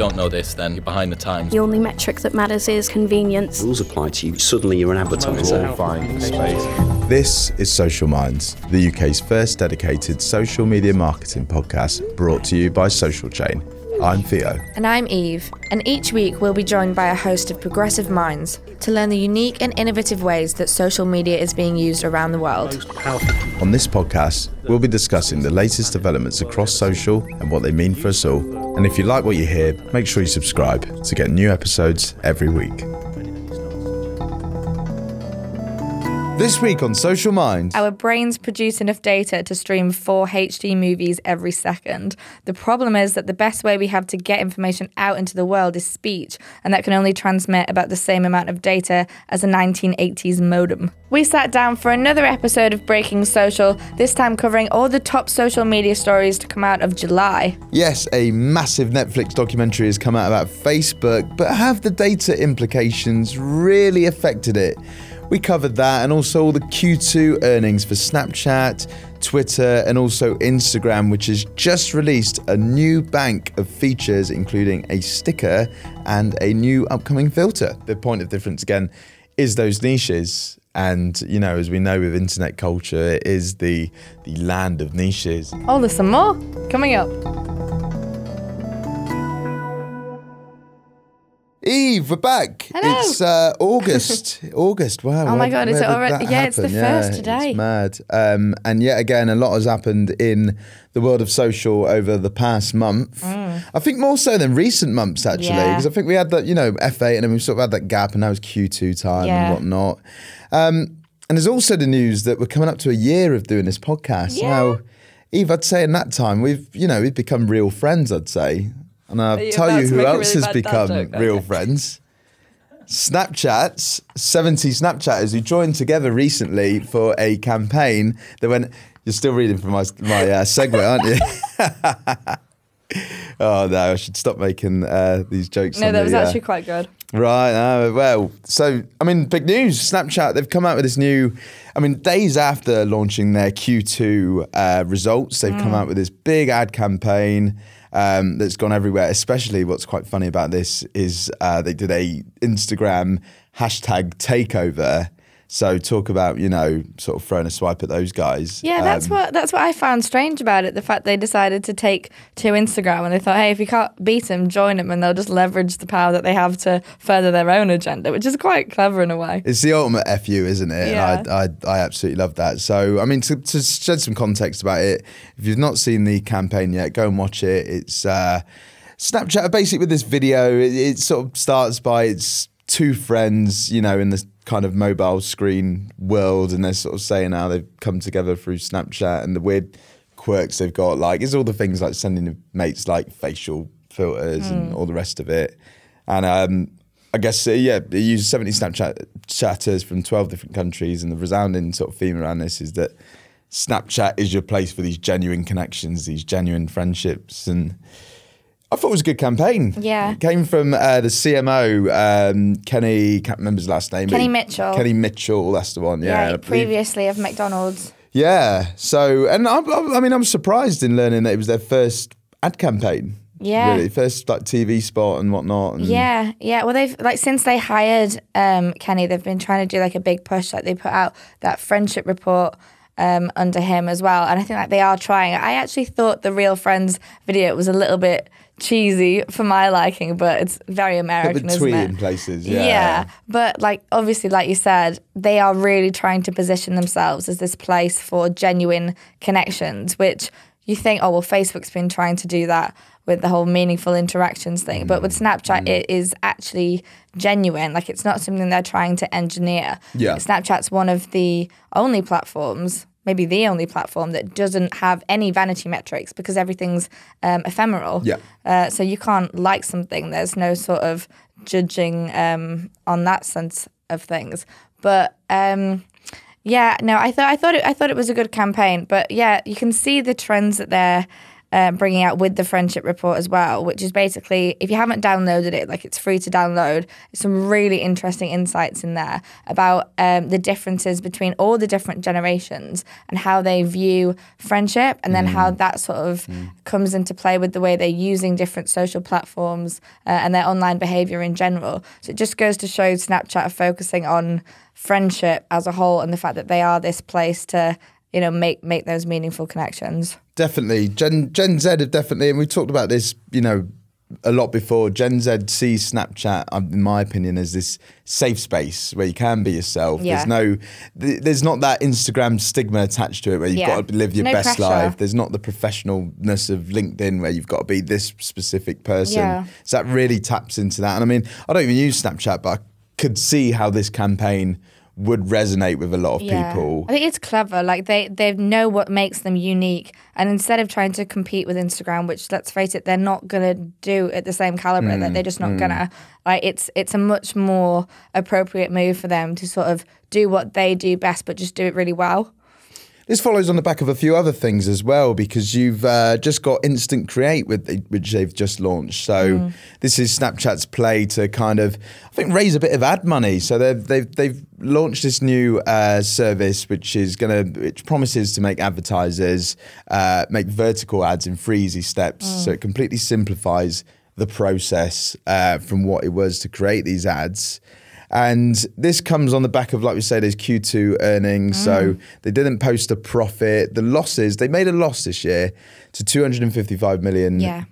don't know this, then you're behind the times. The only metric that matters is convenience. Rules apply to you. Suddenly you're an advertiser. Find space. This is Social Minds, the UK's first dedicated social media marketing podcast brought to you by Social Chain. I'm Theo. And I'm Eve, and each week we'll be joined by a host of progressive minds to learn the unique and innovative ways that social media is being used around the world. On this podcast, we'll be discussing the latest developments across social and what they mean for us all. And if you like what you hear, make sure you subscribe to get new episodes every week. This week on Social Minds. Our brains produce enough data to stream four HD movies every second. The problem is that the best way we have to get information out into the world is speech, and that can only transmit about the same amount of data as a 1980s modem. We sat down for another episode of Breaking Social, this time covering all the top social media stories to come out of July. Yes, a massive Netflix documentary has come out about Facebook, but have the data implications really affected it? We covered that and also all the Q2 earnings for Snapchat, Twitter, and also Instagram, which has just released a new bank of features, including a sticker and a new upcoming filter. The point of difference, again, is those niches. And you know, as we know with internet culture, it is the the land of niches. Oh, there's some more coming up. Eve, we're back. Hello. It's uh, August. August. Wow. Oh my God, is where it already- yeah, it's the happen? first today. It's mad. Um, and yet again, a lot has happened in the world of social over the past month. I think more so than recent months, actually, Mm. Yeah. because I think we had that, you know, F8, and then we sort of had that gap, and now it's Q2 time Yeah. and whatnot. Um, and there's also the news that we're coming up to a year of doing this podcast. Yeah. Now, Eve, I'd say in that time we've, you know, we've become real friends. I'd say, and I'll you tell you who else really has become joke? real Okay. friends. Snapchats, 70 Snapchatters who joined together recently for a campaign that went. You're still reading from my, my uh, segue, aren't you? oh no, I should stop making uh, these jokes. No, that the, was uh, actually quite good. Right. Uh, well, so I mean, big news. Snapchat. They've come out with this new. I mean, days after launching their Q2 uh, results, they've come out with this big ad campaign um, that's gone everywhere. Especially, what's quite funny about this is uh, they did a Instagram hashtag takeover. So talk about you know sort of throwing a swipe at those guys. Yeah, that's Um, what that's what I found strange about it. The fact they decided to take to Instagram and they thought, hey, if you can't beat them, join them, and they'll just leverage the power that they have to further their own agenda, which is quite clever in a way. It's the ultimate fu, isn't it? Yeah. I, I, I absolutely love that. So, I mean, to, to shed some context about it, if you've not seen the campaign yet, go and watch it. It's uh, Snapchat. Basically, with this video, it, it sort of starts by it's two friends, you know, in this kind of mobile screen world, and they're sort of saying how they've come together through Snapchat and the weird quirks they've got. Like, it's all the things like sending mates like facial filters and all the rest of it. And um, I guess uh, yeah, they use seventy Snapchat chatters from twelve different countries, and the resounding sort of theme around this is that Snapchat is your place for these genuine connections, these genuine friendships, and I thought it was a good campaign. Yeah. it came from uh, the CMO um, Kenny. Can't remember his last name. Kenny Mitchell. Kenny Mitchell. That's the one. Yeah. Previously of McDonald's. Yeah. So, and I, I I mean, I'm surprised in learning that it was their first ad campaign. Yeah. Really, first like TV spot and whatnot. And Yeah, yeah. Well, they've like since they hired um, Kenny, they've been trying to do like a big push. Like they put out that friendship report um, under him as well, and I think like they are trying. I actually thought the Real Friends video was a little bit cheesy for my liking, but it's very American, isn't between it? places. Yeah. but like obviously, like you said, they are really trying to position themselves as this place for genuine connections, which you think, oh well, Facebook's been trying to do that with the whole meaningful interactions thing, but with mm, Snapchat, mm. it is actually genuine. Like it's not something they're trying to engineer. Yeah. Snapchat's one of the only platforms. Maybe the only platform that doesn't have any vanity metrics because everything's um, ephemeral. Yeah. Uh, so you can't like something. There's no sort of judging um, on that sense of things. But um, yeah, no, I thought I thought it, I thought it was a good campaign. But yeah, you can see the trends that they're uh, bringing out with the friendship report as well, which is basically if you haven't downloaded it, like it's free to download. Some really interesting insights in there about um, the differences between all the different generations and how they view friendship, and then how that sort of comes into play with the way they're using different social platforms uh, and their online behavior in general. So it just goes to show Snapchat are focusing on friendship as a whole and the fact that they are this place to you know make make those meaningful connections. Definitely. Gen Gen Z have definitely, and we talked about this, you know, a lot before. Gen Z sees Snapchat, um, in my opinion, as this safe space where you can be yourself. Yeah. There's no, th- there's not that Instagram stigma attached to it where you've Yeah. got to live your No best pressure. life. There's not the professionalness of LinkedIn where you've got to be this specific person. Yeah. So that really taps into that. And I mean, I don't even use Snapchat, but I could see how this campaign would resonate with a lot of people. I think it's clever. Like they they know what makes them unique, and instead of trying to compete with Instagram, which let's face it, they're not gonna do at the same caliber. Mm, That they're just not gonna. Like it's it's a much more appropriate move for them to sort of do what they do best, but just do it really well. This follows on the back of a few other things as well, because you've uh, just got Instant Create, with the, which they've just launched. So this is Snapchat's play to kind of, I think, raise a bit of ad money. So they've they've, they've launched this new uh, service, which is gonna, which promises to make advertisers uh, make vertical ads in three easy steps. So it completely simplifies the process uh, from what it was to create these ads. And this comes on the back of, like we said, his Q2 earnings. So mm. they didn't post a profit. The losses, they made a loss this year to $255 million. Yeah.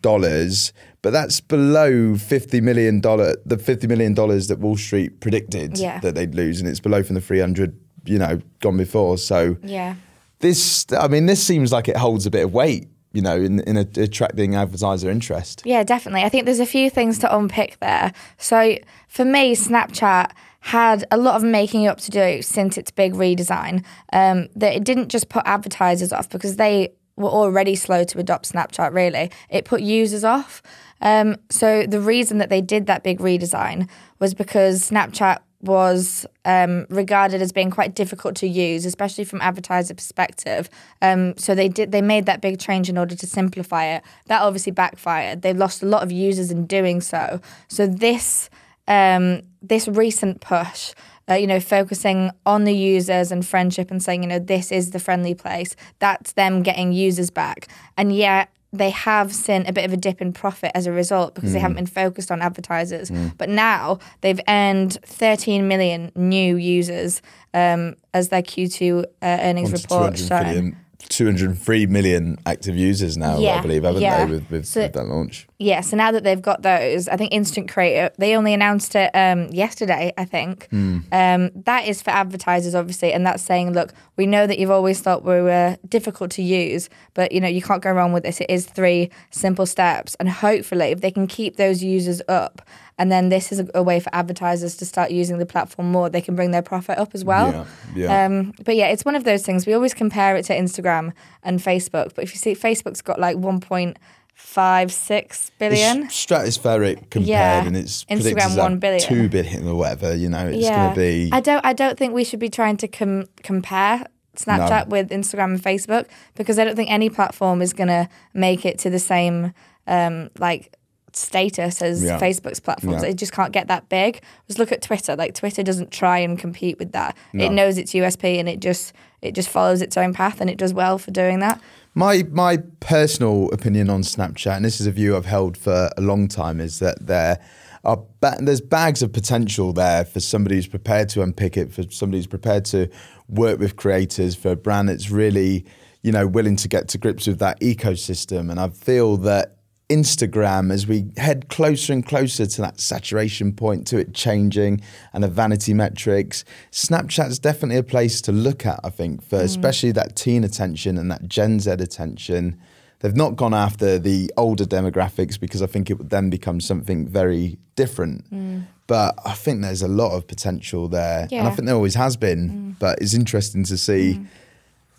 But that's below $50 million, the $50 million that Wall Street predicted Yeah. that they'd lose. And it's below from the 300, you know, gone before. So Yeah. this, I mean, this seems like it holds a bit of weight, you know, in, in attracting advertiser interest. Yeah, definitely. I think there's a few things to unpick there. So for me, Snapchat had a lot of making up to do since its big redesign. Um, that it didn't just put advertisers off because they were already slow to adopt Snapchat. Really, it put users off. Um, so the reason that they did that big redesign was because Snapchat was um, regarded as being quite difficult to use, especially from advertiser perspective. Um, so they did they made that big change in order to simplify it. That obviously backfired. They lost a lot of users in doing so. So this um, this recent push. Uh, you know, focusing on the users and friendship and saying, you know, this is the friendly place. That's them getting users back. And yet, they have seen a bit of a dip in profit as a result because they haven't been focused on advertisers. But now they've earned 13 million new users um, as their Q2 uh, earnings report 200 shown. million- 203 million active users now, I believe, haven't yeah. they, with, with, So- with that launch? Yeah, so now that they've got those, I think Instant Creator, they only announced it um, yesterday, I think. Hmm. Um, that is for advertisers, obviously, and that's saying, look, we know that you've always thought we were difficult to use, but you know you can't go wrong with this. It is three simple steps, and hopefully, if they can keep those users up, and then this is a, a way for advertisers to start using the platform more, they can bring their profit up as well. Yeah, yeah. Um, but yeah, it's one of those things. We always compare it to Instagram and Facebook, but if you see, Facebook's got like 1.56 billion. It's stratospheric compared, Yeah. and it's Instagram, 1 have billion. two billion or whatever. You know, it's yeah, going to be. I don't. I don't think we should be trying to com- compare Snapchat with Instagram and Facebook because I don't think any platform is going to make it to the same um, like status as Yeah. Facebook's platforms. Yeah. It just can't get that big. Just look at Twitter. Like Twitter doesn't try and compete with that. No. It knows its USP and it just it just follows its own path and it does well for doing that. My my personal opinion on Snapchat, and this is a view I've held for a long time, is that there are ba- there's bags of potential there for somebody who's prepared to unpick it, for somebody who's prepared to work with creators, for a brand that's really you know willing to get to grips with that ecosystem. And I feel that Instagram, as we head closer and closer to that saturation point, to it changing and the vanity metrics, Snapchat's definitely a place to look at, I think, for mm. especially that teen attention and that Gen Z attention. They've not gone after the older demographics because I think it would then become something very different. Mm. But I think there's a lot of potential there. And I think there always has been. Mm. But it's interesting to see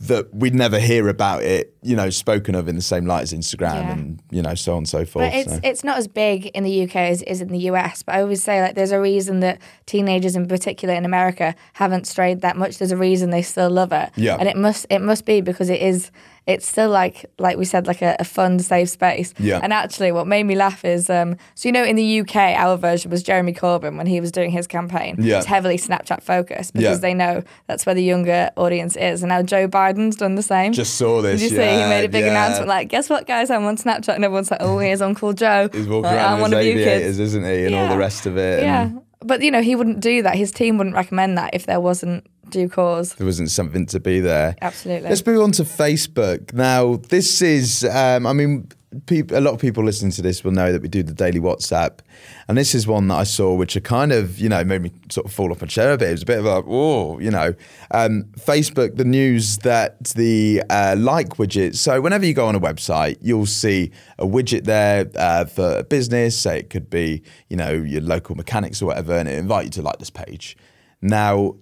that we'd never hear about it, you know, spoken of in the same light as Instagram Yeah. and, you know, so on and so forth. But it's so. it's not as big in the UK as it is in the US. But I always say like there's a reason that teenagers in particular in America haven't strayed that much. There's a reason they still love it. Yeah. And it must it must be because it is it's still like like we said like a, a fun safe space. Yeah. And actually, what made me laugh is um, so you know in the UK our version was Jeremy Corbyn when he was doing his campaign. Yeah. It's heavily Snapchat focused because Yeah. they know that's where the younger audience is, and now Joe Biden's done the same. Just saw this. Did you see? He made a big yeah. announcement like, "Guess what, guys? I'm on Snapchat," and everyone's like, "Oh, here's Uncle Joe. He's walking Like, around I'm with his of you aviators, kids." isn't he? And all the rest of it. and Yeah, but you know, he wouldn't do that. His team wouldn't recommend that if there wasn't due cause. There wasn't something to be there. Absolutely. Let's move on to Facebook. Now, this is, um, I mean, peop a lot of people listening to this will know that we do the daily WhatsApp. And this is one that I saw, which are kind of, you know, made me sort of fall off my chair a bit. It was a bit of a, oh, you know, um, Facebook, the news that the uh, like widget. So, whenever you go on a website, you'll see a widget there uh, for a business. Say it could be, you know, your local mechanics or whatever, and it invite you to like this page. Now,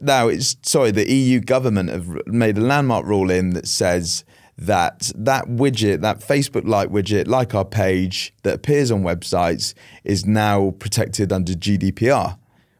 now it's sorry the EU government have made a landmark ruling that says that that widget that Facebook like widget like our page that appears on websites is now protected under GDPR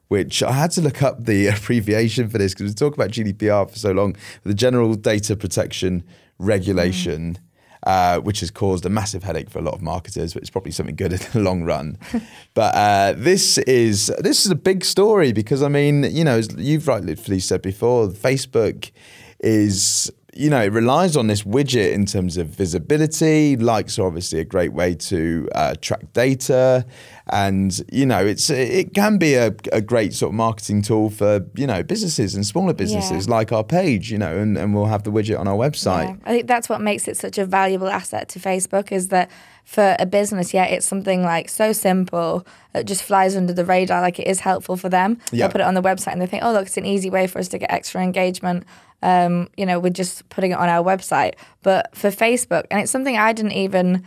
which I had to look up the abbreviation for this because we talk about GDPR for so long the General Data Protection Regulation uh, which has caused a massive headache for a lot of marketers, but it's probably something good in the long run. but uh, this is this is a big story because I mean, you know, as you've rightly said before, Facebook is you know it relies on this widget in terms of visibility. Likes are obviously a great way to uh, track data, and you know it's it can be a, a great sort of marketing tool for you know businesses and smaller businesses Yeah. like our page. You know, and, and we'll have the widget on our website. Yeah. I think that's what makes it such a valuable asset to Facebook is that for a business, yeah, it's something like so simple that just flies under the radar. Like it is helpful for them. Yeah. They'll put it on the website and they think, oh, look, it's an easy way for us to get extra engagement. Um, you know, we're just putting it on our website. But for Facebook, and it's something I didn't even.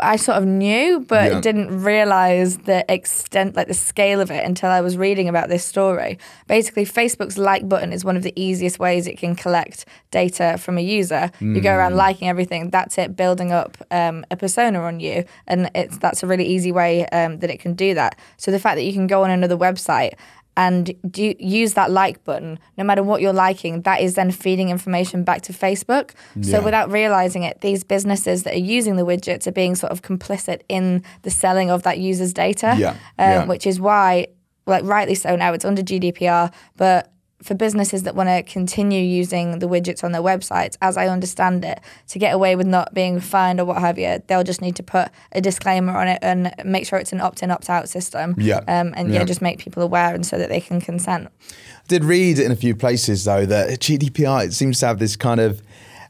I sort of knew, but Yeah. didn't realize the extent, like the scale of it, until I was reading about this story. Basically, Facebook's like button is one of the easiest ways it can collect data from a user. You go around liking everything. That's it, building up um, a persona on you, and it's that's a really easy way um, that it can do that. So the fact that you can go on another website and do use that like button no matter what you're liking that is then feeding information back to facebook yeah. so without realizing it these businesses that are using the widgets are being sort of complicit in the selling of that user's data Yeah, um, yeah. which is why like rightly so now it's under gdpr but for businesses that want to continue using the widgets on their websites, as I understand it, to get away with not being fined or what have you, they'll just need to put a disclaimer on it and make sure it's an opt-in, opt-out system. Yeah. Um, and yeah. Yeah. just make people aware and so that they can consent. I did read in a few places though that GDPR it seems to have this kind of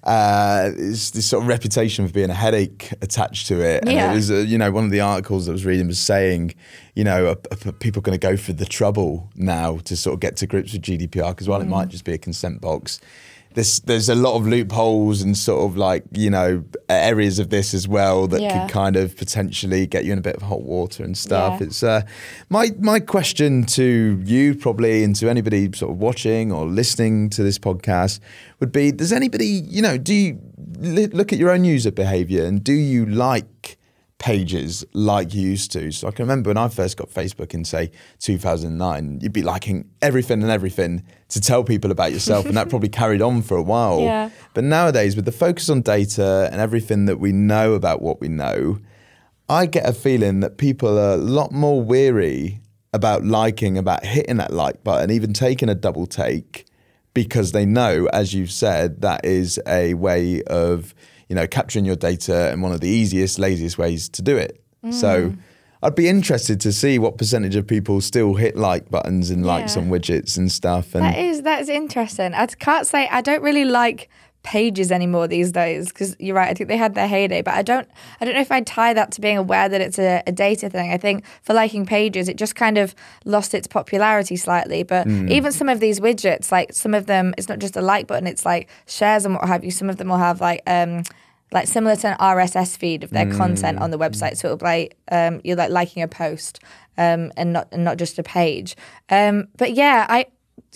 uh, this, this sort of reputation for being a headache attached to it. And Yeah. it was, uh, you know, one of the articles I was reading was saying, you know, are, are people going to go for the trouble now to sort of get to grips with GDPR? Because while it Mm. might just be a consent box, there's there's a lot of loopholes and sort of like you know areas of this as well that Yeah. could kind of potentially get you in a bit of hot water and stuff. Yeah. It's uh, my my question to you probably and to anybody sort of watching or listening to this podcast would be: Does anybody you know do you li- look at your own user behaviour and do you like pages like you used to? So I can remember when I first got Facebook in say 2009, you'd be liking everything and everything to tell people about yourself, and that probably carried on for a while. Yeah. But nowadays, with the focus on data and everything that we know about what we know, I get a feeling that people are a lot more weary about liking, about hitting that like button, even taking a double take, because they know, as you've said, that is a way of you know capturing your data and one of the easiest, laziest ways to do it. So. Mm. I'd be interested to see what percentage of people still hit like buttons and Yeah. some widgets and stuff. And That is that is interesting. I can't say I don't really like pages anymore these days because you're right. I think they had their heyday, but I don't. I don't know if I'd tie that to being aware that it's a, a data thing. I think for liking pages, it just kind of lost its popularity slightly. But even some of these widgets, like some of them, it's not just a like button. It's like shares and what have you. Some of them will have like. um like similar to an RSS feed of their content on the website, so it'll be like um, you're like liking a post um, and not and not just a page. Um, but yeah, I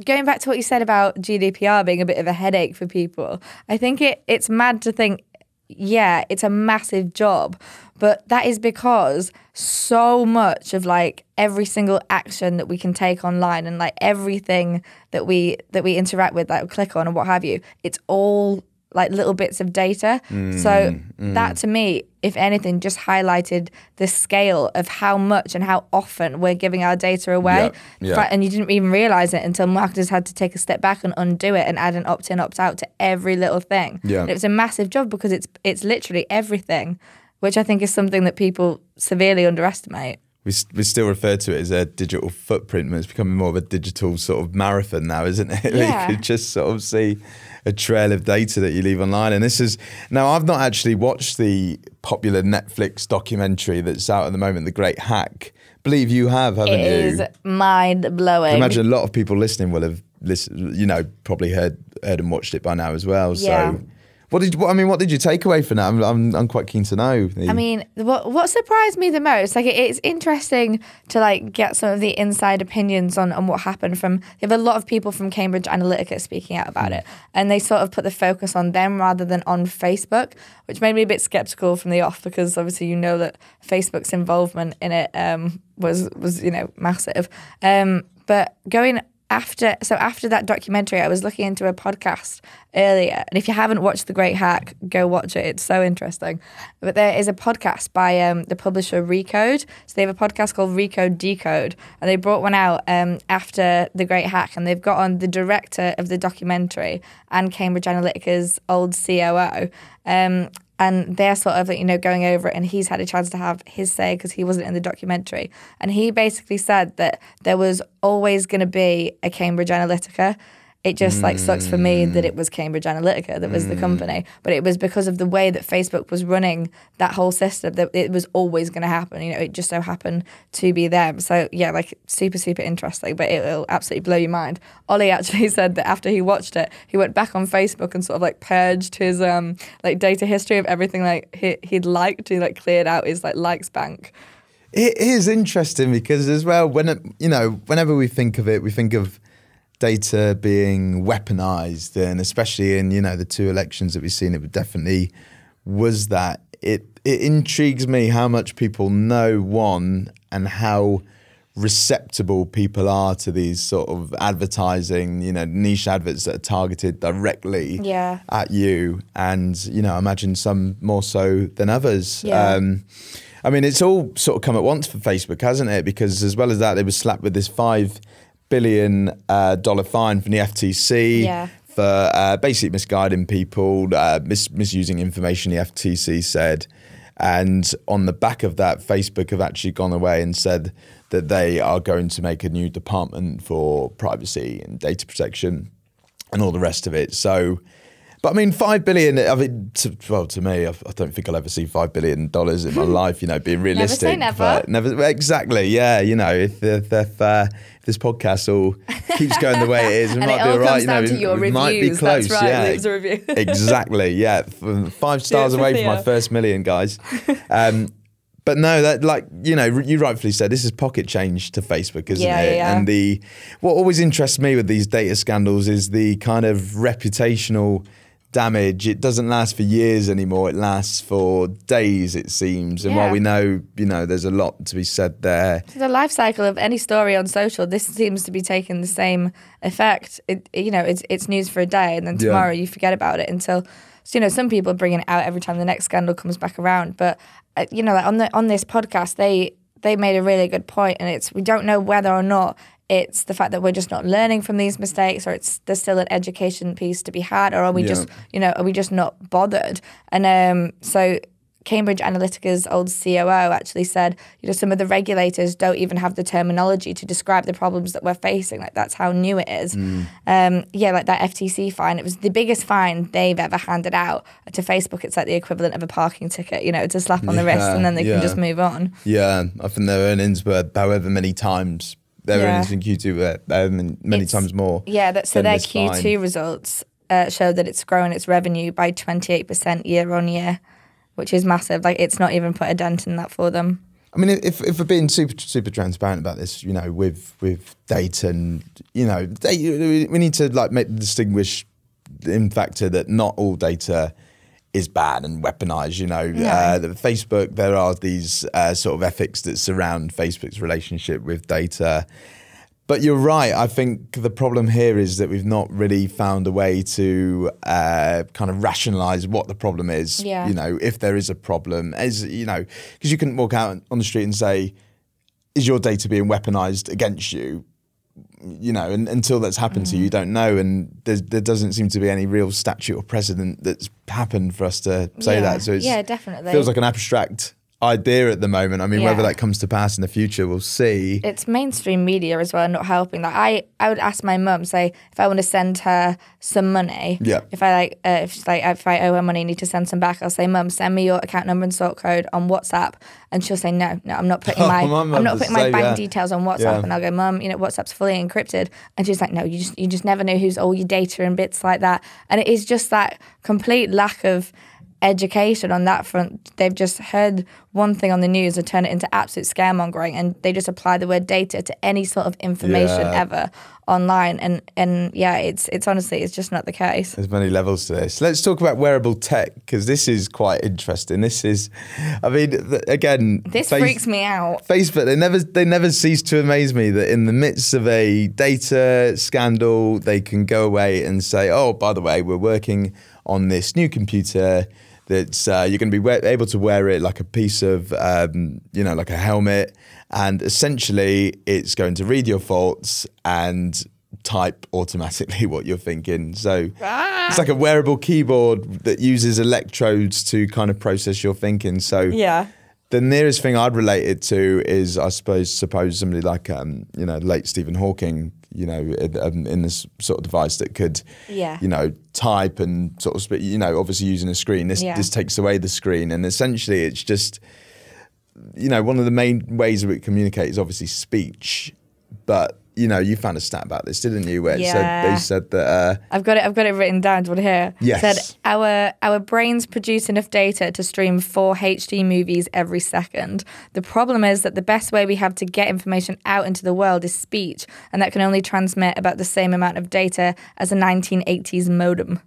going back to what you said about GDPR being a bit of a headache for people, I think it it's mad to think, yeah, it's a massive job, but that is because so much of like every single action that we can take online and like everything that we that we interact with, like click on and what have you, it's all like little bits of data. Mm, so that to me, if anything, just highlighted the scale of how much and how often we're giving our data away. Yeah, yeah. And you didn't even realize it until marketers had to take a step back and undo it and add an opt in, opt out to every little thing. Yeah. And it was a massive job because it's it's literally everything, which I think is something that people severely underestimate. We, we still refer to it as a digital footprint, but it's becoming more of a digital sort of marathon now, isn't it? Yeah. you could just sort of see a trail of data that you leave online. And this is now I've not actually watched the popular Netflix documentary that's out at the moment, The Great Hack. Believe you have, haven't It you? is mind blowing. Imagine a lot of people listening will have listened, you know, probably heard heard and watched it by now as well. Yeah. So, what did what, I mean? What did you take away from that? I'm, I'm, I'm quite keen to know. I mean, what what surprised me the most, like it, it's interesting to like get some of the inside opinions on, on what happened from. You have a lot of people from Cambridge Analytica speaking out about it, and they sort of put the focus on them rather than on Facebook, which made me a bit skeptical from the off because obviously you know that Facebook's involvement in it um, was was you know massive. Um, but going after so after that documentary i was looking into a podcast earlier and if you haven't watched the great hack go watch it. It's so interesting. But there is a podcast by um, the publisher recode. So they have a podcast called recode decode and they brought one out um, after the great hack and they've got on the director of the documentary and cambridge analytica's old coo um, and they're sort of you know going over it and he's had a chance to have his say because he wasn't in the documentary. And he basically said that there was always going to be a cambridge analytica it just like sucks for me that it was cambridge analytica that was the company but it was because of the way that facebook was running that whole system that it was always going to happen you know it just so happened to be them. So yeah like super super interesting but it will absolutely blow your mind. Ollie actually said that after he watched it he went back on facebook and sort of like purged his um like data history of everything like he, he'd liked he like cleared out his like likes bank. It is interesting because as well, when it, you know, whenever we think of it, we think of data being weaponized, and especially in you know the two elections that we've seen, it definitely was that. It it intrigues me how much people know one and how receptible people are to these sort of advertising, you know, niche adverts that are targeted directly Yeah. at you, and you know, I imagine some more so than others. Yeah. Um, I mean, it's all sort of come at once for Facebook, hasn't it? Because as well as that, they were slapped with this five billion uh, dollar fine from the FTC Yeah. for uh, basically misguiding people, uh, mis- misusing information. The FTC said, and on the back of that, Facebook have actually gone away and said that they are going to make a new department for privacy and data protection and all the rest of it. So, but I mean, five billion. I mean, to, well, to me, I, I don't think I'll ever see five billion dollars in my life. You know, being realistic. say never. but never. Exactly. Yeah. You know, if if, if, uh, if this podcast all keeps going the way it is, we And might it be all right. You know, down we, to your we might be close. That's right, Yeah. leave us a review. exactly. Yeah. Five stars for away from my first million, guys. Um, but no, that like you know, you rightfully said this is pocket change to Facebook, isn't Yeah, it? yeah, yeah. And the what always interests me with these data scandals is the kind of reputational damage. It doesn't last for years anymore. It lasts for days, it seems. And while we know, you know, there's a lot to be said there. the life cycle of any story on social, this seems to be taking the same effect. It, you know, it's it's news for a day, and then Yeah. tomorrow you forget about it until. So, you know, some people bring it out every time the next scandal comes back around. But uh, you know, like on the on this podcast, they they made a really good point, and it's we don't know whether or not it's the fact that we're just not learning from these mistakes, or it's there's still an education piece to be had, or are we Yeah. just you know are we just not bothered? And um, so Cambridge Analytica's old COO actually said, you know, some of the regulators don't even have the terminology to describe the problems that we're facing. Like that's how new it is. Mm. Um, yeah, like that FTC fine. It was the biggest fine they've ever handed out to Facebook. It's like the equivalent of a parking ticket. You know, it's a slap on the wrist, and then they yeah. can just move on. Yeah, I think their earnings were however many times. Yeah. earnings in Q2 were um, many It's- times more. Yeah, that, so their Q2 fine. results uh, show that it's grown its revenue by 28% year on year, which is massive. Like it's not even put a dent in that for them. I mean, if if we're being super super transparent about this, you know, with with data and you know, data, we need to like make the distinguish in factor that not all data is bad and weaponized. You know, uh, the Facebook there are these uh, sort of ethics that surround Facebook's relationship with data. But you're right. I think the problem here is that we've not really found a way to uh, kind of rationalize what the problem is. Yeah. You know, if there is a problem, as you know, because you couldn't walk out on the street and say, "Is your data being weaponized against you?" You know, and until that's happened to you, you mm. don't know, and there doesn't seem to be any real statute or precedent that's happened for us to say Yeah. that. So it's, Yeah, definitely. feels like an abstract idea at the moment. I mean, whether that comes to pass in the future, we'll see. it's mainstream media as well not helping like i i would ask my mum say if i want to send her some money Yeah. if i like uh, if she's like if i owe her money I need to send some back i'll say mum send me your account number and sort code on whatsapp and she'll say no no i'm not putting Oh, my my i'm not putting my bank yeah. details on whatsapp Yeah. and i'll go mum you know whatsapp's fully encrypted and she's like no you just you just never know who's all your data and bits like that and it is just that complete lack of education on that front. They've just heard one thing on the news and turn it into absolute scaremongering, and they just apply the word data to any sort of information Yeah. ever online. And and yeah, it's it's honestly it's just not the case. There's many levels to this. Let's talk about wearable tech because this is quite interesting. This is, I mean, th- again, This Face- freaks me out. Facebook, they never they never cease to amaze me that in the midst of a data scandal, they can go away and say, "Oh, by the way, we're working on this new computer that's uh, you're going to be we- able to wear it like a piece of um, you know like a helmet, and essentially it's going to read your thoughts and." type automatically what you're thinking so it's like a wearable keyboard that uses electrodes to kind of process your thinking so Yeah. the nearest thing I'd relate it to is, I suppose, suppose somebody like, um, you know, late Stephen Hawking, you know, in, um, in this sort of device that could, Yeah. you know, type and sort of, you know, obviously using a screen. This Yeah. this takes away the screen, and essentially, it's just, you know, one of the main ways we communicate is obviously speech, but. You know, you found a stat about this, didn't you? Where it said, they said that uh, I've got it. I've got it written down. Do you want to hear? Yes. Said our our brains produce enough data to stream four HD movies every second. The problem is that the best way we have to get information out into the world is speech, and that can only transmit about the same amount of data as a 1980s modem.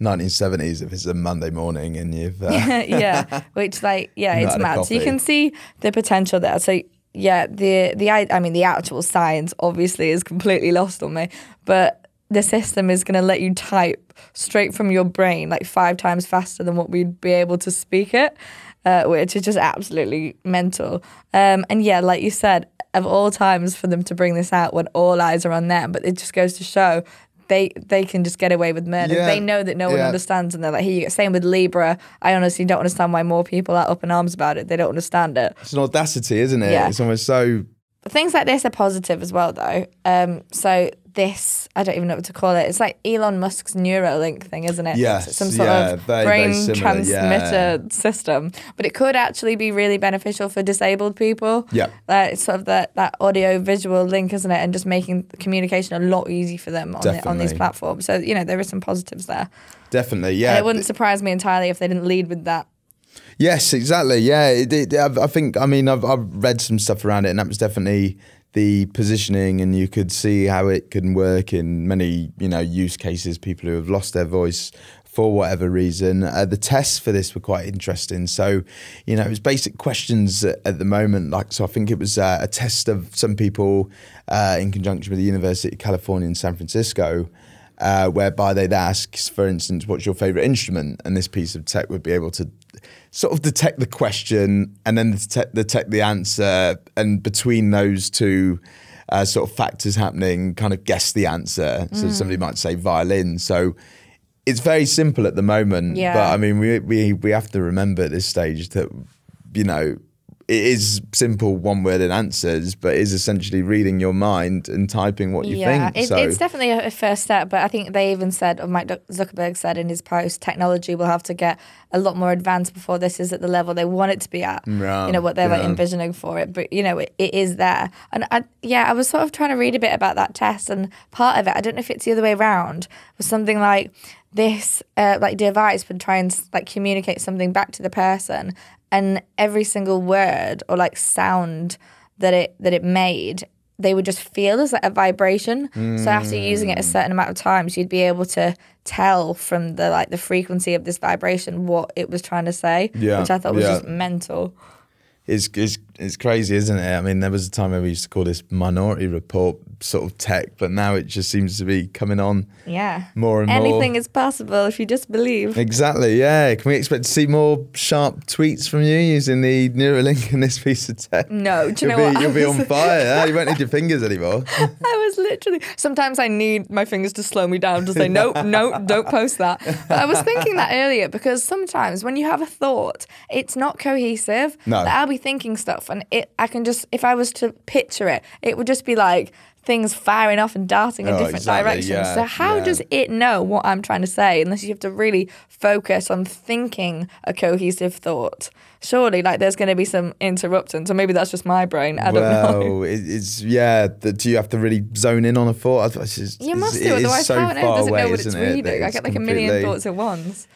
1970s, if it's a Monday morning and you've uh, yeah, which like yeah, it's mad. So you can see the potential there. So yeah, the the I mean the actual science obviously is completely lost on me, but the system is going to let you type straight from your brain like five times faster than what we'd be able to speak it, uh, which is just absolutely mental. Um, and yeah, like you said, of all times for them to bring this out when all eyes are on them, but it just goes to show. They, they can just get away with murder. Yeah. They know that no one Yeah. understands, and they're like, "Here you go." Same with Libra. I honestly don't understand why more people are up in arms about it. They don't understand it. it's an audacity, isn't it? Yeah. It's almost so Things like this are positive as well, though. Um, so this, I don't even know what to call it. It's like Elon Musk's Neuralink thing, isn't it? Yes, It's some sort yeah, of very, very brain similar, transmitter yeah. system, but it could actually be really beneficial for disabled people. Yeah. uh, it's sort of that that audio visual link, isn't it? And just making communication a lot easier for them on, the, on these platforms. So you know there are some positives there. definitely, yeah. And it wouldn't surprise me entirely if they didn't lead with that. Yes, exactly. Yeah, it, it, I I think. I mean, I've, I've read some stuff around it, and that was definitely the positioning, and you could see how it can work in many, you know, use cases. People who have lost their voice for whatever reason. Uh, the tests for this were quite interesting. So, you know, it was basic questions at, at the moment. Like, so I think it was uh, a test of some people uh, in conjunction with the University of California in San Francisco uh, whereby they'd ask, for instance, what's your favorite instrument? And this piece of tech would be able to sort of detect the question and then detect, detect the answer. And between those two uh, sort of factors happening, kind of guess the answer. So somebody might say violin. So it's very simple at the moment. Yeah. But I mean, we, we, we have to remember at this stage that, you know, it is simple one worded answers, but is essentially reading your mind and typing what you yeah, think. it, so it's definitely a, first step, but I think they even said, or Mike Zuckerberg said in his post, technology will have to get a lot more advanced before this is at the level they want it to be at. Right, You know what they're like envisioning for it, but you know it, it is there. And I, yeah, I was sort of trying to read a bit about that test, and part of it, I don't know if it's the other way around, was something like this, uh, like device would try and like communicate something back to the person, and every single word or like sound that it that it made they would just feel as like a vibration. So after using it a mm. certain amount of times, you'd be able to tell from the like the frequency of this vibration what it was trying to say, Yeah, which I thought was yeah. just mental. is is it's crazy, isn't it? I mean, there was a time where we used to call this Minority Report sort of tech, but now it just seems to be coming on Yeah. more and more. Anything is possible if you just believe. Exactly, yeah. Can we expect to see more sharp tweets from you using the Neuralink in this piece of tech? No, do you you'll know be, what? You'll be on fire. huh? You won't need your fingers anymore. I was literally. Sometimes I need my fingers to slow me down to say, nope, nope, don't post that. But I was thinking that earlier because sometimes when you have a thought, it's not cohesive. No. Like, I'll be thinking stuff and it, I can just, if I was to picture it, it would just be like things firing off and darting in Oh, different exactly, directions. yeah, so how yeah. does it know what I'm trying to say unless you have to really focus on thinking a cohesive thought? Surely, like, there's going to be some interruptions, or maybe that's just my brain. I don't know. it's yeah. That do you have to really zone in on a thought? It's You must do, is otherwise so how on earth does it know what it's it, reading? I get like a million thoughts at once.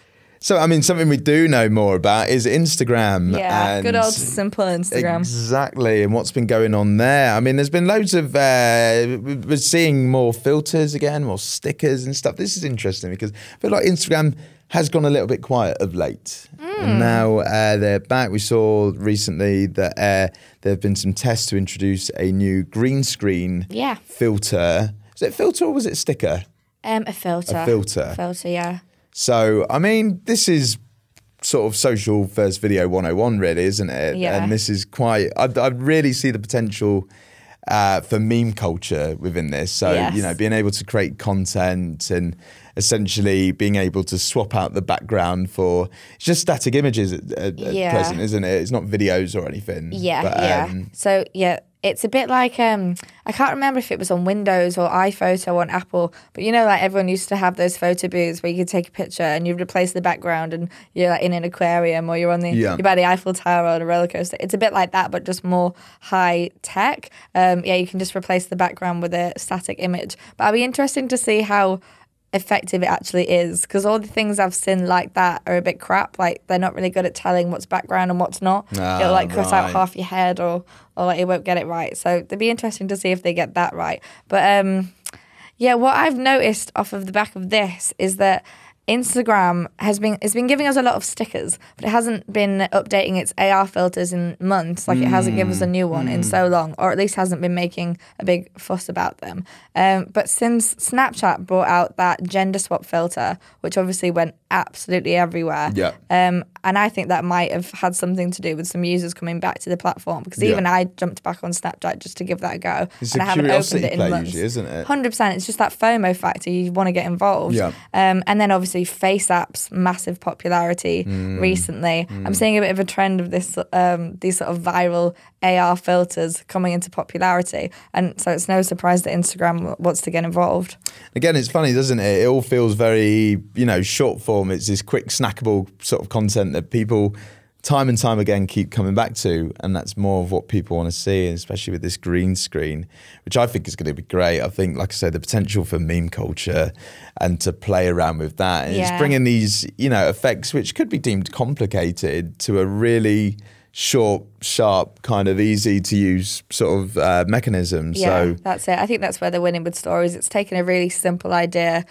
So I mean, something we do know more about is Instagram. Yeah, good old simple Instagram. Exactly, and what's been going on there? I mean, there's been loads of. Uh, we're seeing more filters again, more stickers and stuff. This is interesting because I feel like Instagram has gone a little bit quiet of late, and now uh, they're back. We saw recently that uh, there have been some tests to introduce a new green screen Yeah. filter. Is it filter or was it sticker? Um, a filter. A filter. Filter, yeah. So, I mean, this is sort of social first video 101, really, isn't it? Yeah. And this is quite, I, I really see the potential uh, for meme culture within this. So, Yes. you know, being able to create content and essentially being able to swap out the background for it's just static images at, at, at Yeah. present, isn't it? It's not videos or anything. Yeah, But, yeah. um, so yeah, it's a bit like um, I can't remember if it was on Windows or iPhoto on Apple, but you know, like everyone used to have those photo booths where you could take a picture and you replace the background and you're like in an aquarium or you're on the Yeah. you're by the Eiffel Tower on a roller coaster. It's a bit like that, but just more high tech. Um, yeah, you can just replace the background with a static image. But I'll be interesting to see how effective it actually is because all the things I've seen like that are a bit crap. Like they're not really good at telling what's background and what's not. Ah, It'll like cut out half your head or or like it won't get it right. So it'd be interesting to see if they get that right. But um, yeah, what I've noticed off of the back of this is that Instagram has been has been giving us a lot of stickers, but it hasn't been updating its AR filters in months. Like it hasn't given us a new one in so long, or at least hasn't been making a big fuss about them. Um, but since Snapchat brought out that gender swap filter, which obviously went absolutely everywhere, Yeah. um, and I think that might have had something to do with some users coming back to the platform because Yeah. even I jumped back on Snapchat just to give that a go, It's and a I haven't curiosity opened it in play months. usually, isn't it? Hundred percent. It's just that FOMO factor. You want to get involved. Yeah. Um, and then obviously FaceApp's massive popularity Mm. recently. I'm seeing a bit of a trend of this, um, these sort of viral AR filters coming into popularity, and so it's no surprise that Instagram wants to get involved. Again, it's funny, doesn't it? It all feels very, you know, short form. It's this quick, snackable sort of content that people time and time again keep coming back to. And that's more of what people want to see, especially with this green screen, which I think is going to be great. I think, like I said, the potential for meme culture and to play around with that. And it's bringing these, you know, effects which could be deemed complicated to a really short, sharp, kind of easy to use sort of uh, mechanism. Yeah, so that's it. I think that's where they're winning with stories. It's taken a really simple idea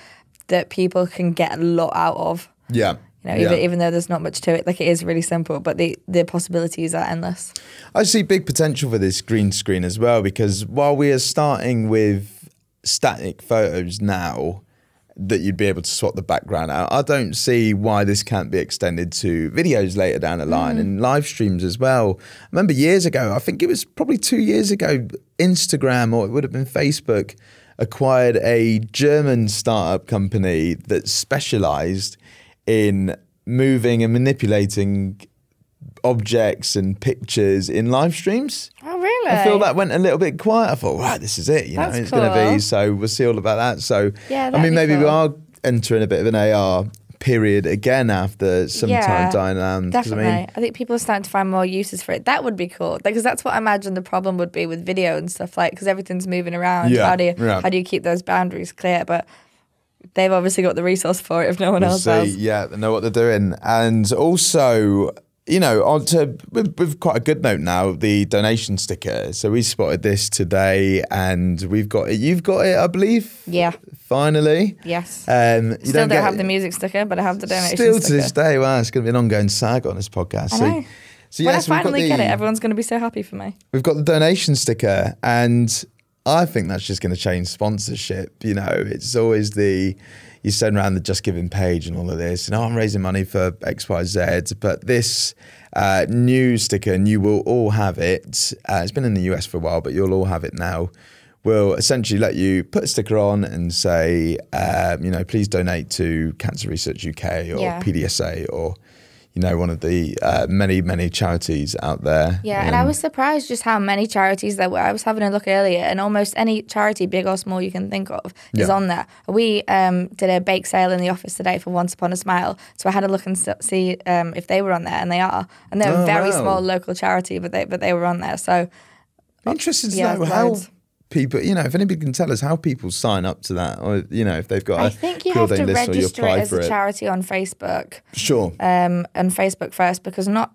that people can get a lot out of. yeah. You know, yeah. even, even though there's not much to it, like it is really simple, but the the possibilities are endless. I see big potential for this green screen as well because while we are starting with static photos now that you'd be able to swap the background out, I don't see why this can't be extended to videos later down the line mm. and live streams as well. I remember years ago, I think it was probably two years ago, Instagram or it would have been Facebook acquired a German startup company that specialized in moving and manipulating objects and pictures in live streams. Oh, really? I feel that went a little bit quiet. I thought, right, this is it. You know, That's it's going to be. So we'll see all about that. So Yeah, I mean, be maybe we are entering a bit of an AR period again after some Yeah, time dying down. Definitely. I I, think people are starting to find more uses for it. That would be cool because that's what I imagine the problem would be with video and stuff like because everything's moving around. Yeah, How do you yeah. how do you keep those boundaries clear? But they've obviously got the resource for it if no one we'll else see. has. Yeah, they know what they're doing. And also, you know, on to with, with quite a good note now, the donation sticker. So we spotted this today, and we've got it. You've got it, I believe. Yeah. Finally. Yes. Um, you Still don't, get have it- the music sticker, but I have the donation sticker. Still sticker. to this day, wow, it's going to be an ongoing saga on this podcast. I So know. So when I yes, we've got finally get it, everyone's going to be so happy for me. We've got the donation sticker, and I think that's just going to change sponsorship. You know, it's always the you send around the JustGiving page and all of this, and oh, I'm raising money for X, Y, Z. But this uh, new sticker, and you will all have it. Uh, it's been in the US for a while, but you'll all have it now. Will essentially let you put a sticker on and say, um, you know, please donate to Cancer Research UK or Yeah. PDSA or, you know, one of the uh, many, many charities out there. Yeah, and I Um, was surprised just how many charities there were. I was having a look earlier, and almost any charity, big or small, you can think of, is Yeah. on there. We um, did a bake sale in the office today for Once Upon a Smile, so I had a look and see um, if they were on there, and they are. And they're Oh, a very wow. small local charity, but they but they were on there. So Interested to Yeah, know how loads. People, you know, if anybody can tell us how people sign up to that, or you know, if they've got a I think you have to Dane list or you register it as a it. charity on Facebook. Sure. um, on Facebook first because not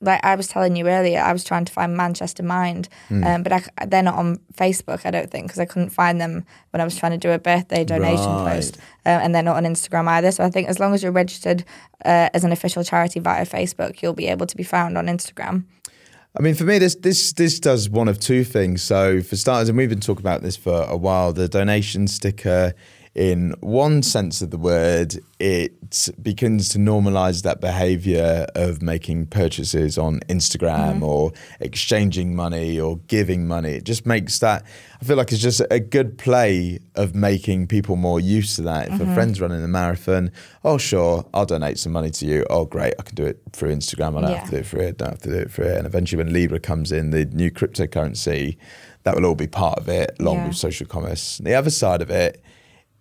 like I was telling you earlier, I was trying to find Manchester Mind, Hmm. um, but I, they're not on Facebook. I don't think because I couldn't find them when I was trying to do a birthday donation Right. post, uh, and they're not on Instagram either. So I think as long as you're registered uh, as an official charity via Facebook, you'll be able to be found on Instagram. I mean, for me, this this this does one of two things. So, for starters, and we've been talking about this for a while, the donation sticker, in one sense of the word, it begins to normalize that behavior of making purchases on Instagram mm-hmm. or exchanging money or giving money. It just makes that. I feel like it's just a good play of making people more used to that. If a mm-hmm. friend's running a marathon, oh sure, I'll donate some money to you. Oh great, I can do it through Instagram. I don't have to do it for it. Don't have to do it for it. And eventually, when Libra comes in, the new cryptocurrency, that will all be part of it, along Yeah. with social commerce. The other side of it,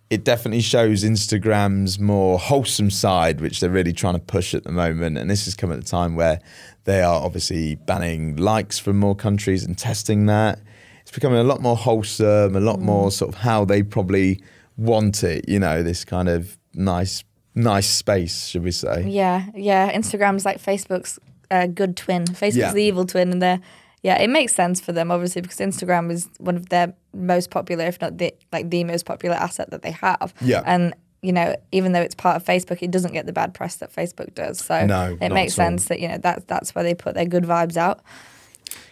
it definitely shows Instagram's more wholesome side, which they're really trying to push at the moment. And this has come at a time where they are obviously banning likes from more countries and testing that. It's becoming a lot more wholesome, a lot Mm. more sort of how they probably want it. You know, this kind of nice, nice space, should we say? Yeah, yeah. Instagram's like Facebook's uh, good twin. Facebook's Yeah. the evil twin, and they're yeah. It makes sense for them obviously because Instagram is one of their most popular, if not the like the most popular asset that they have. Yeah. and you know even though it's part of Facebook, it doesn't get the bad press that Facebook does. So No, it makes sense that you know that's that's where they put their good vibes out.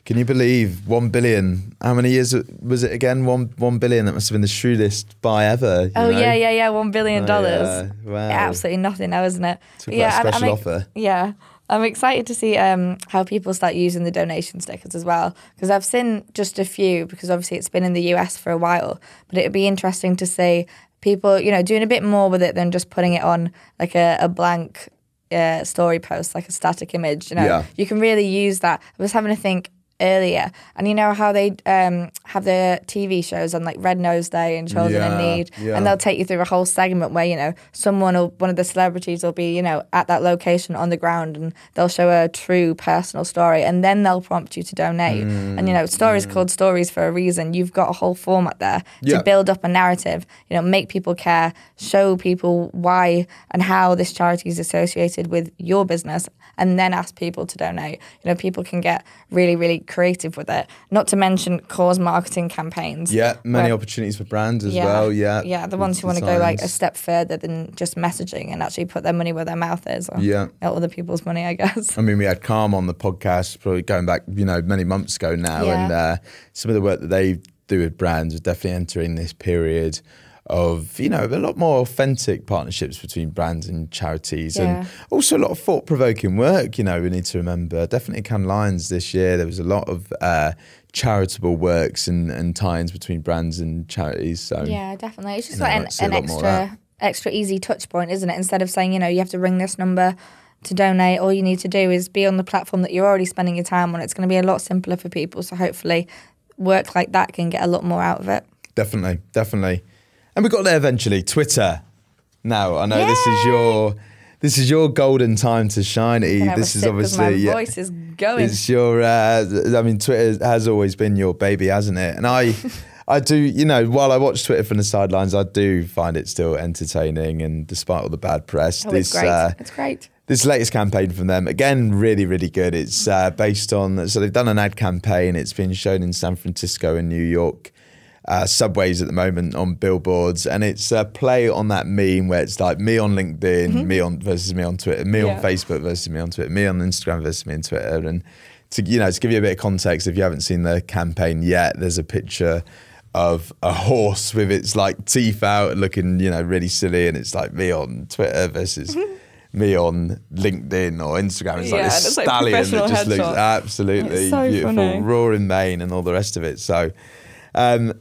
Can you believe one billion? How many years was it again? One one billion. That must have been the shrewdest buy ever. Oh know? yeah, yeah, yeah. One billion oh, dollars. yeah. Wow. Absolutely nothing now, isn't it? Took yeah, special I'm, offer. Yeah, I'm excited to see um, how people start using the donation stickers as well because I've seen just a few because obviously it's been in the US for a while, but it'd be interesting to see people, you know, doing a bit more with it than just putting it on like a, a blank uh, story post, like a static image. You know, Yeah. you can really use that. I was having to think earlier, and you know how they um, have the TV shows on like Red Nose Day and Children Yeah, in Need, yeah. and they'll take you through a whole segment where you know someone or one of the celebrities will be you know at that location on the ground and they'll show a true personal story and then they'll prompt you to donate. And you know stories called stories for a reason. You've got a whole format there Yeah. to build up a narrative you know make people care show people why and how this charity is associated with your business and then ask people to donate you know people can get really really creative with it not to mention cause marketing campaigns Yeah, many where- opportunities for brands as well. Yeah, yeah, the ones who want to go like a step further than just messaging and actually put their money where their mouth is. Or Yeah. other people's money, I guess. I mean, we had Calm on the podcast, probably going back, you know, many months ago now, Yeah. and uh, some of the work that they do with brands are definitely entering this period of, you know, a lot more authentic partnerships between brands and charities, Yeah. and also a lot of thought-provoking work. You know, we need to remember. Definitely, Cannes Lions this year, there was a lot of uh, charitable works and, and tie-ins between brands and charities. So Yeah, definitely. It's just You know, like an, an lot more of that. extra extra easy touch point, isn't it? Instead of saying, you know, you have to ring this number to donate, all you need to do is be on the platform that you're already spending your time on. It's going to be a lot simpler for people. So hopefully, work like that can get a lot more out of it. Definitely, definitely. And we got there eventually. Twitter. Now I know this is your this is your golden time to shine. E. Can I have a This is obviously my yeah, voice is going. it's your. Uh, I mean, Twitter has always been your baby, hasn't it? And I. I do, you know, while I watch Twitter from the sidelines, I do find it still entertaining. And despite all the bad press, Oh, this it's great. uh, it's great. this latest campaign from them again really really good it's uh, based on so they've done an ad campaign it's been shown in san francisco and new york uh, subways at the moment on billboards, and it's a play on that meme where it's like me on LinkedIn, me on versus me on Twitter, me Mm-hmm. Yeah. on Facebook versus me on Twitter, me on Instagram versus me on Twitter, and to you know to give you a bit of context, if you haven't seen the campaign yet, there's a picture of a horse with its like teeth out, looking you know really silly, and it's like me on Twitter versus. Me on LinkedIn or Instagram, it's Yeah, like this it's like stallion that just looks absolutely so beautiful, funny. roaring mane, and all the rest of it. So, um,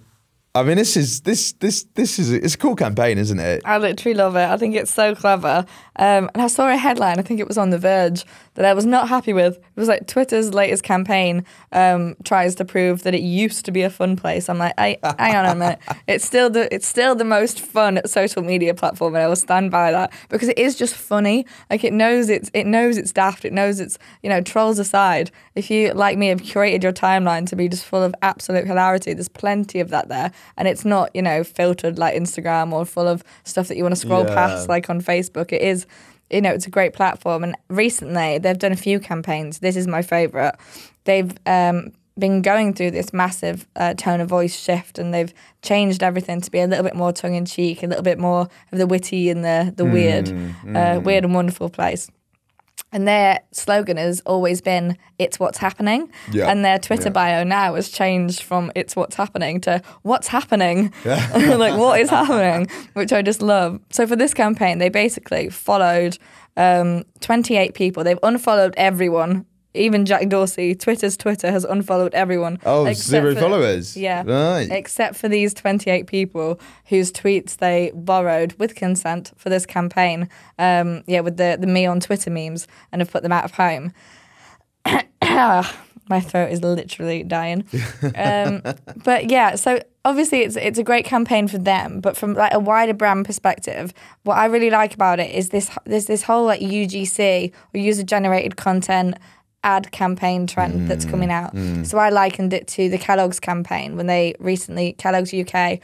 I mean, this is this this this is it's a cool campaign, isn't it? I literally love it. I think it's so clever. Um, and I saw a headline, I think it was on The Verge, that I was not happy with. It was like Twitter's latest campaign um, tries to prove that it used to be a fun place. I'm like, I, hang on a minute. It's still the it's still the most fun social media platform, and I will stand by that because it is just funny. Like it knows it's it knows it's daft. It knows it's you know trolls aside. If you like me have curated your timeline to be just full of absolute hilarity, there's plenty of that there, and it's not you know filtered like Instagram or full of stuff that you want to scroll Yeah. past like on Facebook. It is, you know, it's a great platform. And recently they've done a few campaigns. This is my favorite. They've um, been going through this massive uh, tone of voice shift, and they've changed everything to be a little bit more tongue in cheek, a little bit more of the witty and the the weird, uh, weird and wonderful place. And their slogan has always been "It's what's happening," Yeah. and their Twitter Yeah. bio now has changed from "It's what's happening" to "What's happening," like what is happening, which I just love. So for this campaign, they basically followed um, 28 people. They've unfollowed everyone, even Jack Dorsey. Twitter's Twitter has unfollowed everyone. Oh, zero for- followers. Yeah, Right. except for these 28 people whose tweets they borrowed with consent for this campaign. Um, yeah, with the the me on Twitter memes, and have put them out of home. My throat is literally dying. Um, but yeah, so obviously it's it's a great campaign for them, but from like a wider brand perspective, what I really like about it is this there's this whole like UGC or user generated content ad campaign trend that's coming mm, out. Mm. So I likened it to the Kellogg's campaign when they recently Kellogg's UK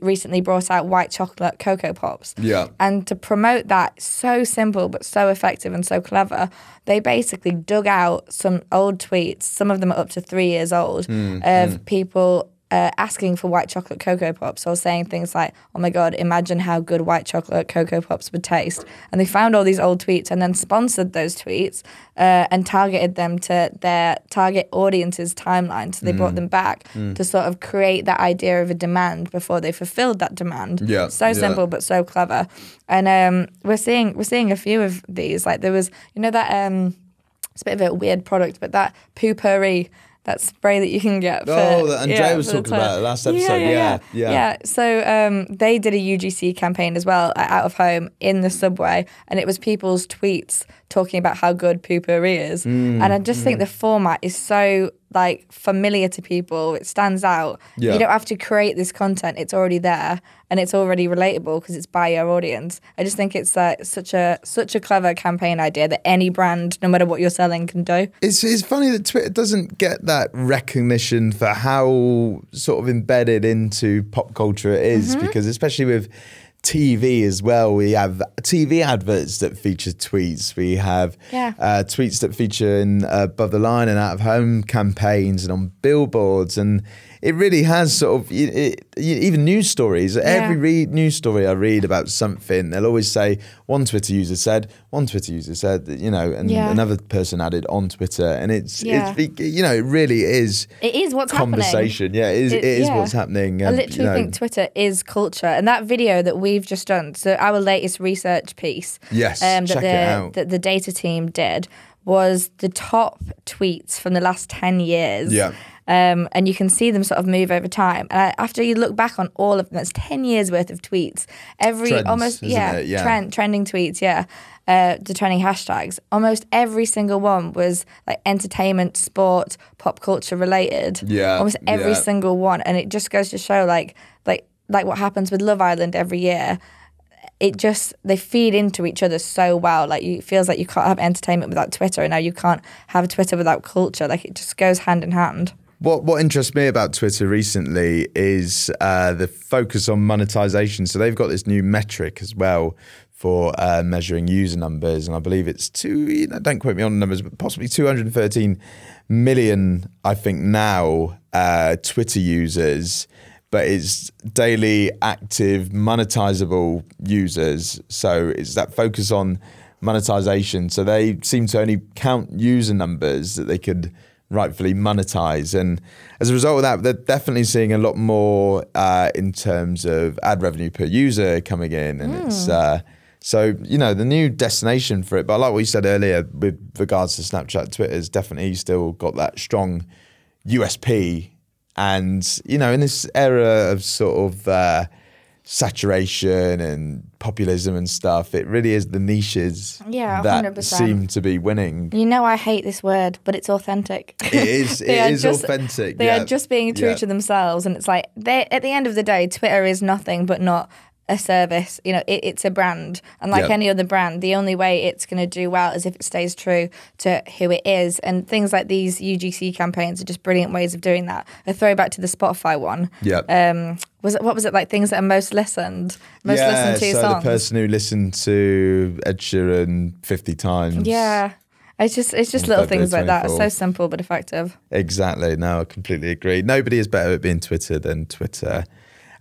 recently brought out white chocolate Coco Pops. Yeah. And to promote that so simple but so effective and so clever, they basically dug out some old tweets, some of them are up to three years old, mm, of people uh, asking for white chocolate Coco Pops or saying things like, oh my God, imagine how good white chocolate Coco Pops would taste. And they found all these old tweets and then sponsored those tweets uh, and targeted them to their target audience's timeline. So they brought them back to sort of create that idea of a demand before they fulfilled that demand. Yeah, So yeah. simple but so clever. And um, we're seeing we're seeing a few of these. Like there was, you know, that um, it's a bit of a weird product, but that Poo-Pourri, that spray that you can get. For, Oh, that Andrea was for the talking about last episode. Yeah, yeah. yeah. So um, they did a UGC campaign as well out of home in the subway, and it was people's tweets talking about how good Poo-Pourri is. Mm, and I just think the format is so like familiar to people. It stands out. Yeah. You don't have to create this content; it's already there, and it's already relatable because it's by your audience. I just think it's like such a such a clever campaign idea that any brand, no matter what you're selling, can do. It's, it's funny that Twitter doesn't get that recognition for how sort of embedded into pop culture it is, Mm-hmm. because especially with TV as well, we have TV adverts that feature tweets. We have Yeah. uh, tweets that feature in uh, above the line and out of home campaigns and on billboards, and it really has sort of it, it, even news stories. Every read news story I read about something, they'll always say one Twitter user said, one Twitter user said, you know, and Yeah. another person added on Twitter, and it's Yeah. it's you know it really is It is what's happening. conversation. Yeah, it is. It- it is yeah. what's happening. I literally you know, think Twitter is culture, and that video that we've just done, so our latest research piece, Yes, um, that check the it out. that the data team did was the top tweets from the last ten years. Yeah. Um, and you can see them sort of move over time. And I, after you look back on all of them, it's ten years worth of tweets. Every Trends, almost yeah? Yeah. trend trending tweets, yeah. Uh, the trending hashtags. Almost every single one was like entertainment, sport, pop culture related. Yeah, Almost every yeah. single one, and it just goes to show like like like what happens with Love Island every year. It just they feed into each other so well. Like you it feels like you can't have entertainment without Twitter, and now you can't have Twitter without culture. Like it just goes hand in hand. What what interests me about Twitter recently is uh, the focus on monetization. So they've got this new metric as well for uh, measuring user numbers, and I believe it's two. You know, don't quote me on the numbers, but possibly 213 million. I think now uh, Twitter users. but it's daily active monetizable users. So it's that focus on monetization. So they seem to only count user numbers that they could rightfully monetize. And as a result of that, they're definitely seeing a lot more uh, in terms of ad revenue per user coming in. And it's uh, so, you know, the new destination for it. But like what you said earlier with regards to Snapchat, Twitter's definitely still got that strong USP. And, you know, in this era of sort of uh, saturation and populism and stuff, it really is the niches Yeah, that 100%. seem to be winning. You know, I hate this word, but it's authentic. It is. They are just- authentic. They yeah. are just being true Yeah. to themselves, and it's like they. At the end of the day, Twitter is nothing but not a service. You know, it, it's a brand, and like Yeah. any other brand, the only way it's going to do well is if it stays true to who it is. And things like these UGC campaigns are just brilliant ways of doing that. A throwback to the Spotify one. Yeah. Um, was it what was it like? Things that are most listened, most yeah, listened to so songs. the person who listened to Ed Sheeran 50 times. yeah. It's just it's just little things like that. It's so simple but effective. Exactly. No, I completely agree. Nobody is better at being Twitter than Twitter.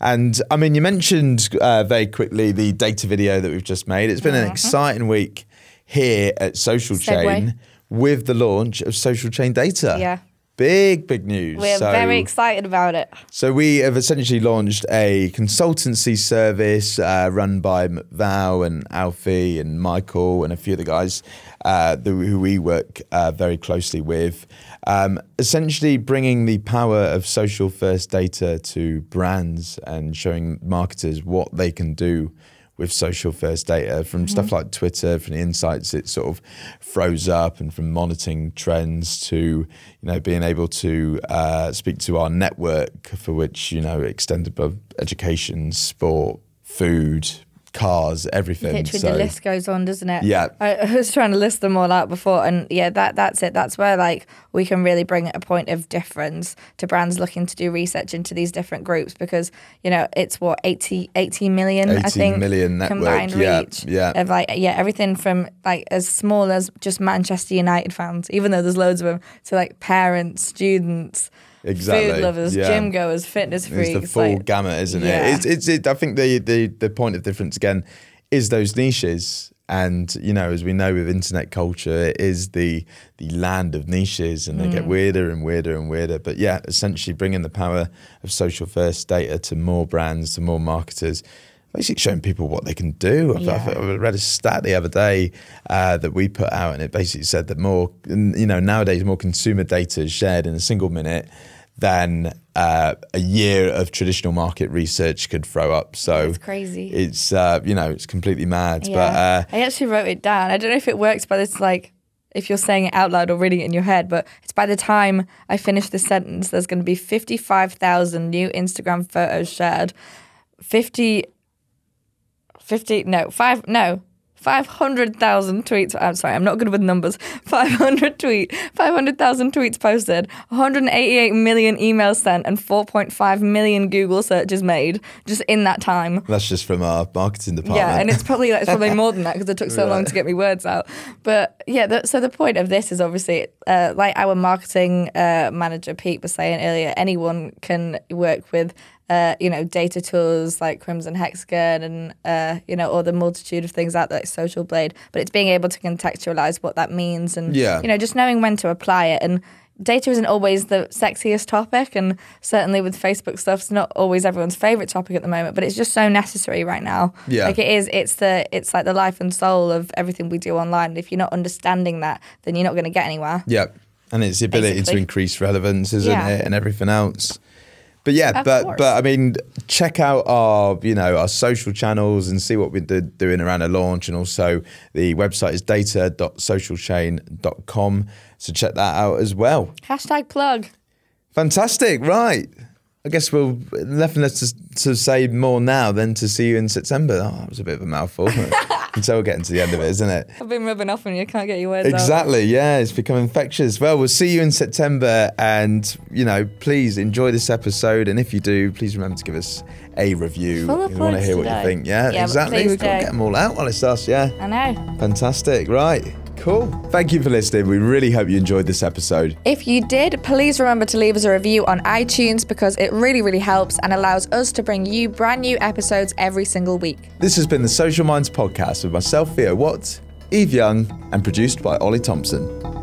And I mean, you mentioned uh, very quickly the data video that we've just made. It's been an exciting week here at Social Mm-hmm. Chain with the launch of Social Chain Data. Yeah. Big, big news. We're So- very excited about it. So we have essentially launched a consultancy service uh, run by Val and Alfie and Michael and a few of the guys uh, who we work uh, very closely with. Um, essentially, bringing the power of social first data to brands and showing marketers what they can do with social first data. From stuff like Twitter, from the insights it sort of froze up, and from monitoring trends to you know being able to uh, speak to our network for which you know extended above education, sport, food, cars, everything. Literally, So- the list goes on, doesn't it? Yeah. I, I was trying to list them all out before, and yeah, that that's it. That's where like we can really bring a point of difference to brands looking to do research into these different groups because you know it's what 80, 80 million, I think, million network, combined yeah, reach yeah. of like yeah everything from like as small as just Manchester United fans, even though there's loads of them, to like parents, students. Exactly, Food lovers, yeah. gym goers, fitness freaks. It's the full like- gamut, isn't Yeah. it? It's, it's it, I think the, the the point of difference again is those niches, and you know, as we know with internet culture, it is the the land of niches, and they Mm. get weirder and weirder and weirder. But yeah, essentially bringing the power of social first data to more brands, to more marketers. Basically, showing people what they can do. Yeah. I read a stat the other day uh, that we put out, and it basically said that more, you know, nowadays more consumer data is shared in a single minute than uh, a year of traditional market research could throw up. So That's crazy. It's uh, you know it's completely mad. Yeah. But uh, I actually wrote it down. I don't know if it works, but it's like if you're saying it out loud or reading it in your head, but it's by the time I finish this sentence, there's going to be 55,000 new Instagram photos shared. 50, 50, no, five, no. 500,000 tweets. I'm sorry, I'm not good with numbers. 500 tweet, 500,000 tweets posted, 188 million emails sent, and 4.5 million Google searches made just in that time. that's just from our marketing department. Yeah, and it's probably it's probably more than that because it took so long to get me words out. But yeah, the, so the point of this is obviously uh, like our marketing uh, manager Pete was saying earlier, anyone can work with. Uh, you know, data tools like Crimson Hexagon and uh, you know, all the multitude of things out there like Social Blade. But it's being able to contextualize what that means and Yeah. you know, just knowing when to apply it. And data isn't always the sexiest topic, and certainly with Facebook stuff, it's not always everyone's favorite topic at the moment. But it's just so necessary right now. Yeah. like it is. It's the it's like the life and soul of everything we do online. And if you're not understanding that, then you're not going to get anywhere. Yeah, and it's the ability to increase relevance, isn't Yeah. it, and everything else. But yeah, Of but course. but I mean, check out our you know our social channels and see what we're do- doing around the launch, and also the website is data.socialchain.com. So check that out as well. Hashtag plug. Fantastic, right? I guess we'll nothing less to, to say more now than to see you in September. Oh, that was a bit of a mouthful. Until we're getting to the end of it, isn't it? I've been rubbing off on you. Can't get your words out. Exactly. Yeah, it's become infectious. Well, we'll see you in September, and you know, please enjoy this episode. And if you do, please remember to give us a review. Full we want to hear what you think. Yeah, Yeah, exactly. We've got to get them all out while it's us. Yeah, I know. fantastic. Right, Cool. Thank you for listening. We really hope you enjoyed this episode. If you did, please remember to leave us a review on iTunes because it really, really helps and allows us to bring you brand new episodes every single week. This has been the Social Minds podcast with myself, Theo Watt, Eve Young, and produced by Ollie Thompson.